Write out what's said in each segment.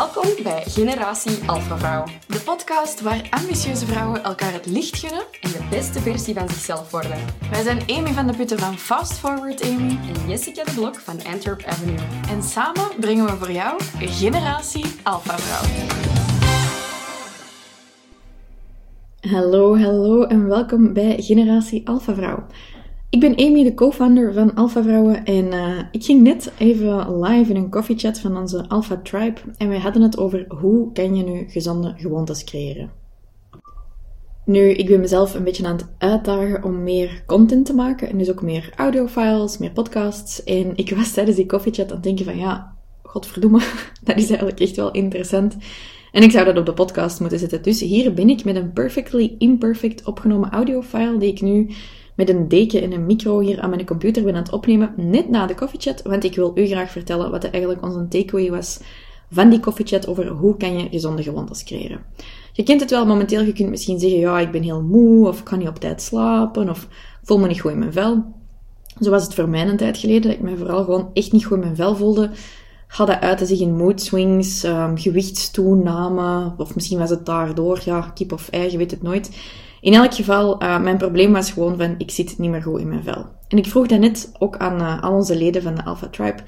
Welkom bij Generatie Alpha Vrouw. De podcast waar ambitieuze vrouwen elkaar het licht gunnen En de beste versie van zichzelf worden. Wij zijn Amy van de Putten van Fast Forward Amy. En Jessica de Blok van Antwerp Avenue. En samen brengen we voor jou Generatie Alpha Vrouw. Hallo, hallo en welkom bij Generatie Alpha Vrouw. Ik ben Amy, de co-founder van Alpha Vrouwen en eh, ik ging net even live in een coffeechat van onze Alpha Tribe en wij hadden het over hoe kan je nu gezonde gewoontes creëren. Nu, ik ben mezelf een beetje aan het uitdagen om meer content te maken en dus ook meer audiofiles, meer podcasts en ik was tijdens die coffeechat aan het denken van ja, godverdomme, dat is eigenlijk echt wel interessant. En ik zou dat op de podcast moeten zetten. Dus hier ben ik met een perfectly imperfect opgenomen audiofile die ik nu met een deken en een micro hier aan mijn computer ben aan het opnemen, net na de koffiechat, want ik wil u graag vertellen wat eigenlijk onze takeaway was van die koffiechat over hoe kan je gezonde gewoontes creëren. Je kent het wel momenteel, je kunt misschien zeggen, ja, ik ben heel moe, of ik kan niet op tijd slapen, of voel me niet goed in mijn vel. Zo was het voor mij een tijd geleden, dat ik me vooral gewoon echt niet goed in mijn vel voelde. Had dat uit zich in mood swings, um, gewichtstoename, of misschien was het daardoor, ja, kip of ei, je weet het nooit. In elk geval, uh, mijn probleem was gewoon van, ik zit niet meer goed in mijn vel. En ik vroeg dat net ook aan uh, al onze leden van de Alpha Tribe.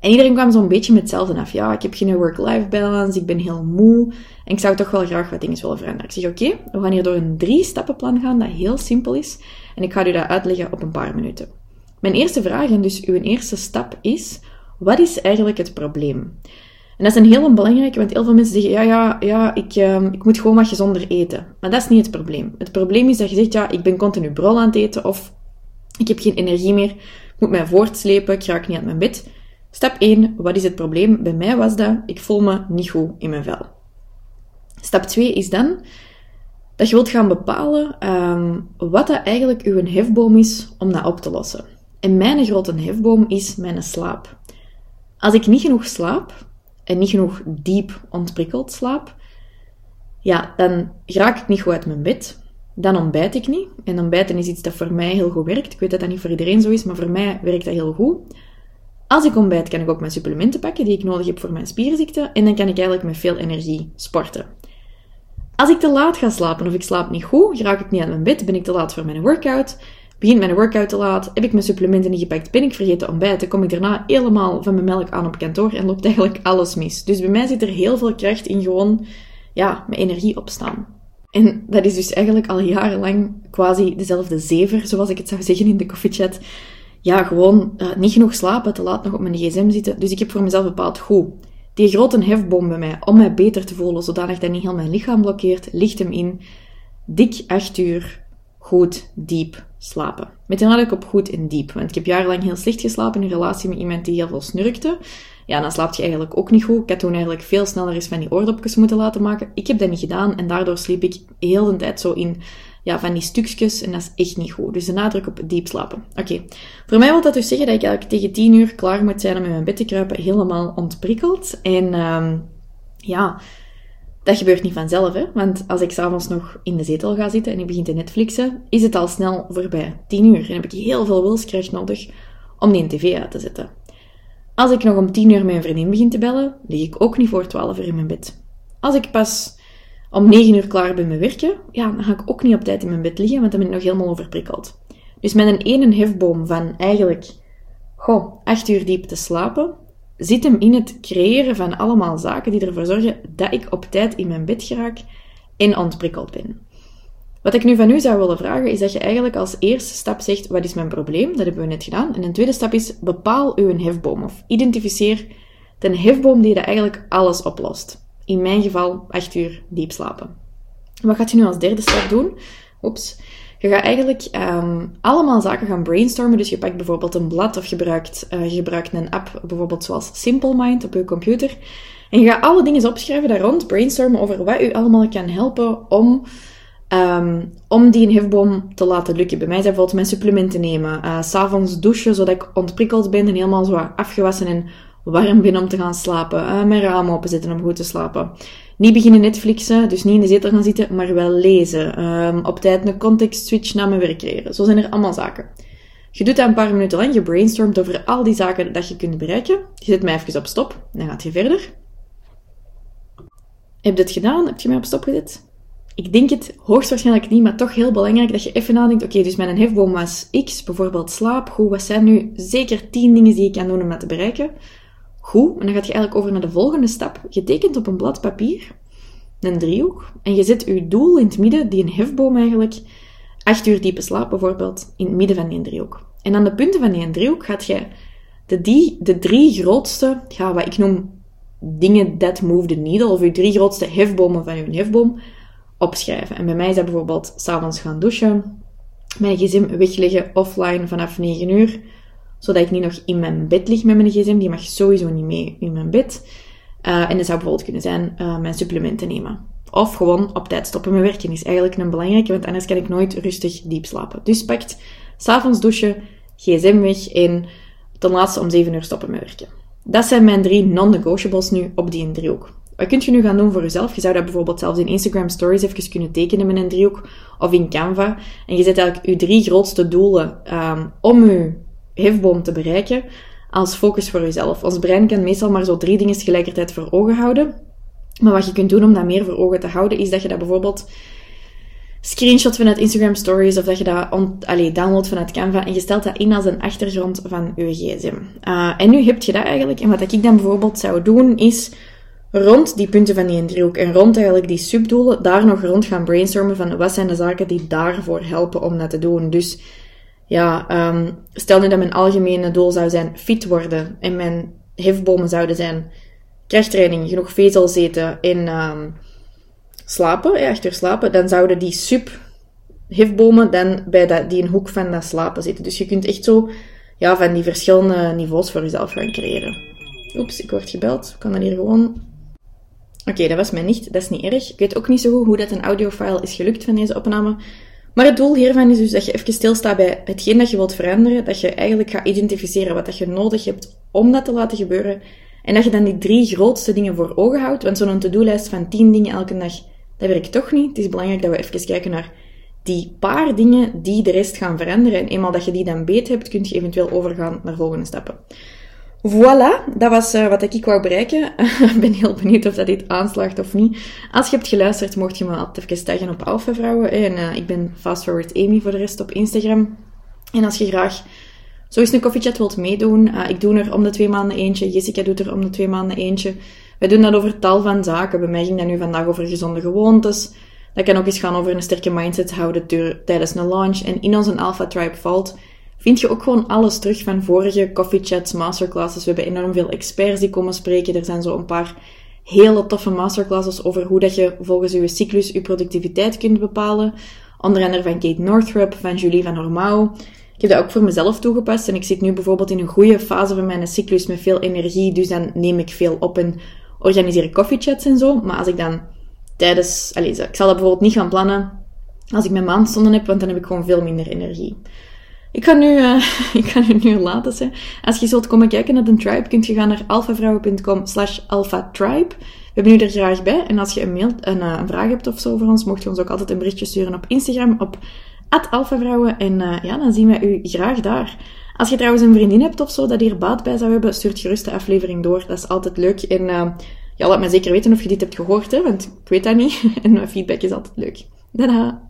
En iedereen kwam zo'n beetje met hetzelfde af. Ja, ik heb geen work-life balance, ik ben heel moe. En ik zou toch wel graag wat dingen willen veranderen. Ik zeg, oké, we gaan hier door een drie-stappenplan gaan dat heel simpel is. En ik ga u dat uitleggen op een paar minuten. Mijn eerste vraag, en dus uw eerste stap is, wat is eigenlijk het probleem? En dat is een heel belangrijke, want heel veel mensen zeggen, ja, ja, ja, ik, uh, ik moet gewoon wat gezonder eten. Maar dat is niet het probleem. Het probleem is dat je zegt, ja, ik ben continu brol aan het eten, of ik heb geen energie meer, ik moet mij voortslepen, ik raak niet uit mijn bed. Stap 1, wat is het probleem? Bij mij was dat, ik voel me niet goed in mijn vel. Stap 2 is dan, dat je wilt gaan bepalen um, wat dat eigenlijk uw hefboom is om dat op te lossen. En mijn grote hefboom is mijn slaap. Als ik niet genoeg slaap, en niet genoeg diep ontprikkeld slaap, ja, dan raak ik niet goed uit mijn bed. Dan ontbijt ik niet. En ontbijten is iets dat voor mij heel goed werkt. Ik weet dat dat niet voor iedereen zo is, maar voor mij werkt dat heel goed. Als ik ontbijt, kan ik ook mijn supplementen pakken die ik nodig heb voor mijn spierziekte. En dan kan ik eigenlijk met veel energie sporten. Als ik te laat ga slapen of ik slaap niet goed, raak ik niet uit mijn bed, ben ik te laat voor mijn workout, Begint mijn workout te laat, heb ik mijn supplementen niet gepakt, ben ik vergeten ontbijten, kom ik daarna helemaal van mijn melk aan op kantoor en loopt eigenlijk alles mis. Dus bij mij zit er heel veel kracht in gewoon, ja, mijn energie opstaan. En dat is dus eigenlijk al jarenlang quasi dezelfde zever, zoals ik het zou zeggen in de koffiechat. Ja, gewoon uh, niet genoeg slapen, te laat nog op mijn gsm zitten. Dus ik heb voor mezelf bepaald, goed, die grote hefboom bij mij, om mij beter te voelen, zodanig dat niet heel mijn lichaam blokkeert, ligt hem in dik 8 uur goed, diep slapen. Met een nadruk op goed en diep. Want ik heb jarenlang heel slecht geslapen in relatie met iemand die heel veel snurkte. Ja, dan slaapt je eigenlijk ook niet goed. Ik had toen eigenlijk veel sneller eens van die oordopjes moeten laten maken. Ik heb dat niet gedaan en daardoor sliep ik heel de tijd zo in ja, van die stukjes en dat is echt niet goed. Dus de nadruk op diep slapen. Oké, voor mij wil dat dus zeggen dat ik eigenlijk tegen 10 uur klaar moet zijn om in mijn bed te kruipen, helemaal ontprikkeld. En um, ja, dat gebeurt niet vanzelf, hè? want als ik s'avonds nog in de zetel ga zitten en ik begin te Netflixen, is het al snel voorbij, 10 uur. En heb ik heel veel wilskracht nodig om die tv uit te zetten. Als ik nog om 10 uur mijn vriendin begin te bellen, lig ik ook niet voor 12 uur in mijn bed. Als ik pas om 9 uur klaar ben met werken, ja, dan ga ik ook niet op tijd in mijn bed liggen, want dan ben ik nog helemaal overprikkeld. Dus met een ene hefboom van eigenlijk, goh, 8 uur diep te slapen, zit hem in het creëren van allemaal zaken die ervoor zorgen dat ik op tijd in mijn bed geraak en ontprikkeld ben. Wat ik nu van u zou willen vragen, is dat je eigenlijk als eerste stap zegt, wat is mijn probleem? Dat hebben we net gedaan. En een tweede stap is, bepaal uw hefboom, of identificeer de hefboom die dat eigenlijk alles oplost. In mijn geval, 8 uur diep slapen. Wat gaat je nu als derde stap doen? Oeps. Je gaat eigenlijk um, allemaal zaken gaan brainstormen. Dus je pakt bijvoorbeeld een blad of je gebruikt, uh, je gebruikt een app, bijvoorbeeld zoals Simple Mind op je computer. En je gaat alle dingen opschrijven daar rond, brainstormen over wat u allemaal kan helpen om, um, om die hefboom te laten lukken. Bij mij zijn bijvoorbeeld mijn supplementen nemen, uh, s'avonds douchen zodat ik ontprikkeld ben en helemaal zo afgewassen en warm ben om te gaan slapen, uh, mijn raam openzetten om goed te slapen. Niet beginnen Netflixen, dus niet in de zetel gaan zitten, maar wel lezen. Um, op tijd een context switch naar mijn werk creëren. Zo zijn er allemaal zaken. Je doet dat een paar minuten lang, je brainstormt over al die zaken dat je kunt bereiken. Je zet mij even op stop, dan gaat je verder. Heb je het gedaan? Heb je mij op stop gezet? Ik denk het hoogstwaarschijnlijk niet, maar toch heel belangrijk dat je even nadenkt. Oké, dus mijn hefboom was X, bijvoorbeeld slaap. Goed, wat zijn nu zeker 10 dingen die ik kan doen om dat te bereiken? En dan gaat je eigenlijk over naar de volgende stap. Je tekent op een blad papier een driehoek en je zet je doel in het midden, die een hefboom eigenlijk, 8 uur diepe slaap bijvoorbeeld, in het midden van die driehoek. En aan de punten van die driehoek gaat je de, de drie grootste, wat ik noem dingen that move the needle, of je drie grootste hefbomen van je hefboom, opschrijven. En bij mij is dat bijvoorbeeld s'avonds gaan douchen, mijn gsm wegleggen offline vanaf 9 uur, zodat ik niet nog in mijn bed lig met mijn gsm. Die mag sowieso niet mee in mijn bed. Uh, en dat zou bijvoorbeeld kunnen zijn uh, mijn supplementen nemen. Of gewoon op tijd stoppen met werken is eigenlijk een belangrijke, want anders kan ik nooit rustig diep slapen. Dus pakt s'avonds douchen, gsm weg en ten laatste om 7 uur stoppen met werken. Dat zijn mijn drie non-negotiables nu op die driehoek. Wat kun je nu gaan doen voor jezelf? Je zou dat bijvoorbeeld zelfs in Instagram Stories even kunnen tekenen met een driehoek of in Canva. En je zet eigenlijk je drie grootste doelen um, om je hefboom te bereiken als focus voor jezelf. Ons brein kan meestal maar zo drie dingen tegelijkertijd voor ogen houden. Maar wat je kunt doen om dat meer voor ogen te houden, is dat je dat bijvoorbeeld screenshot vanuit Instagram Stories of dat je dat downloadt vanuit Canva en je stelt dat in als een achtergrond van je gsm. Uh, en nu heb je dat eigenlijk. En wat ik dan bijvoorbeeld zou doen, is rond die punten van die driehoek en rond eigenlijk die subdoelen, daar nog rond gaan brainstormen van wat zijn de zaken die daarvoor helpen om dat te doen. Dus ja, um, stel nu dat mijn algemene doel zou zijn fit worden en mijn hefbomen zouden zijn krachttraining, genoeg vezels eten en um, slapen, ja, achter slapen, dan zouden die sub hefbomen dan bij dat, die een hoek van dat slapen zitten. Dus je kunt echt zo ja, van die verschillende niveaus voor jezelf gaan creëren. Oeps, ik word gebeld. Ik kan dat hier gewoon... Oké, dat was mij niet. Dat is niet erg. Ik weet ook niet zo goed hoe dat een audiofile is gelukt van deze opname. Maar het doel hiervan is dus dat je even stilstaat bij hetgeen dat je wilt veranderen. Dat je eigenlijk gaat identificeren wat dat je nodig hebt om dat te laten gebeuren. En dat je dan die drie grootste dingen voor ogen houdt. Want zo'n to-do-lijst van tien dingen elke dag, dat werkt toch niet. Het is belangrijk dat we even kijken naar die paar dingen die de rest gaan veranderen. En eenmaal dat je die dan beet hebt, kun je eventueel overgaan naar volgende stappen. Voilà, dat was uh, wat ik wou bereiken. Ik ben heel benieuwd of dat dit aanslaagt of niet. Als je hebt geluisterd, mocht je me altijd even taggen op Alpha Vrouwen. En uh, ik ben Fastforward Amy voor de rest op Instagram. En als je graag zo eens een koffiechat wilt meedoen, uh, ik doe er om de twee maanden eentje. Jessica doet er om de twee maanden eentje. Wij doen dat over tal van zaken. Bij mij ging dat nu vandaag over gezonde gewoontes. Dat kan ook eens gaan over een sterke mindset houden tijdens een launch. En in onze Alpha Tribe valt vind je ook gewoon alles terug van vorige coffee chats, masterclasses. We hebben enorm veel experts die komen spreken. Er zijn zo een paar hele toffe masterclasses over hoe dat je volgens je cyclus je productiviteit kunt bepalen. Onder andere van Kate Northrup, van Julie van Hormau. Ik heb dat ook voor mezelf toegepast en ik zit nu bijvoorbeeld in een goede fase van mijn cyclus met veel energie, dus dan neem ik veel op en organiseer coffeechats en zo. Maar als ik dan tijdens, allez, ik zal dat bijvoorbeeld niet gaan plannen als ik mijn maandstonden heb, want dan heb ik gewoon veel minder energie. Ik ga nu, uh, ik ga nu, nu laten. Hè. Als je zult komen kijken naar de tribe, kunt je gaan naar alfavrouwen.com slash alphatribe. We hebben u er graag bij. En als je een, mail, een, uh, een, vraag hebt of zo voor ons, mocht je ons ook altijd een berichtje sturen op Instagram op alphavrouwen. En uh, ja, dan zien we u graag daar. Als je trouwens een vriendin hebt of zo dat hier baat bij zou hebben, stuurt gerust de aflevering door. Dat is altijd leuk. En ja, laat me zeker weten of je dit hebt gehoord, hè, want ik weet dat niet. en feedback is altijd leuk. Dada!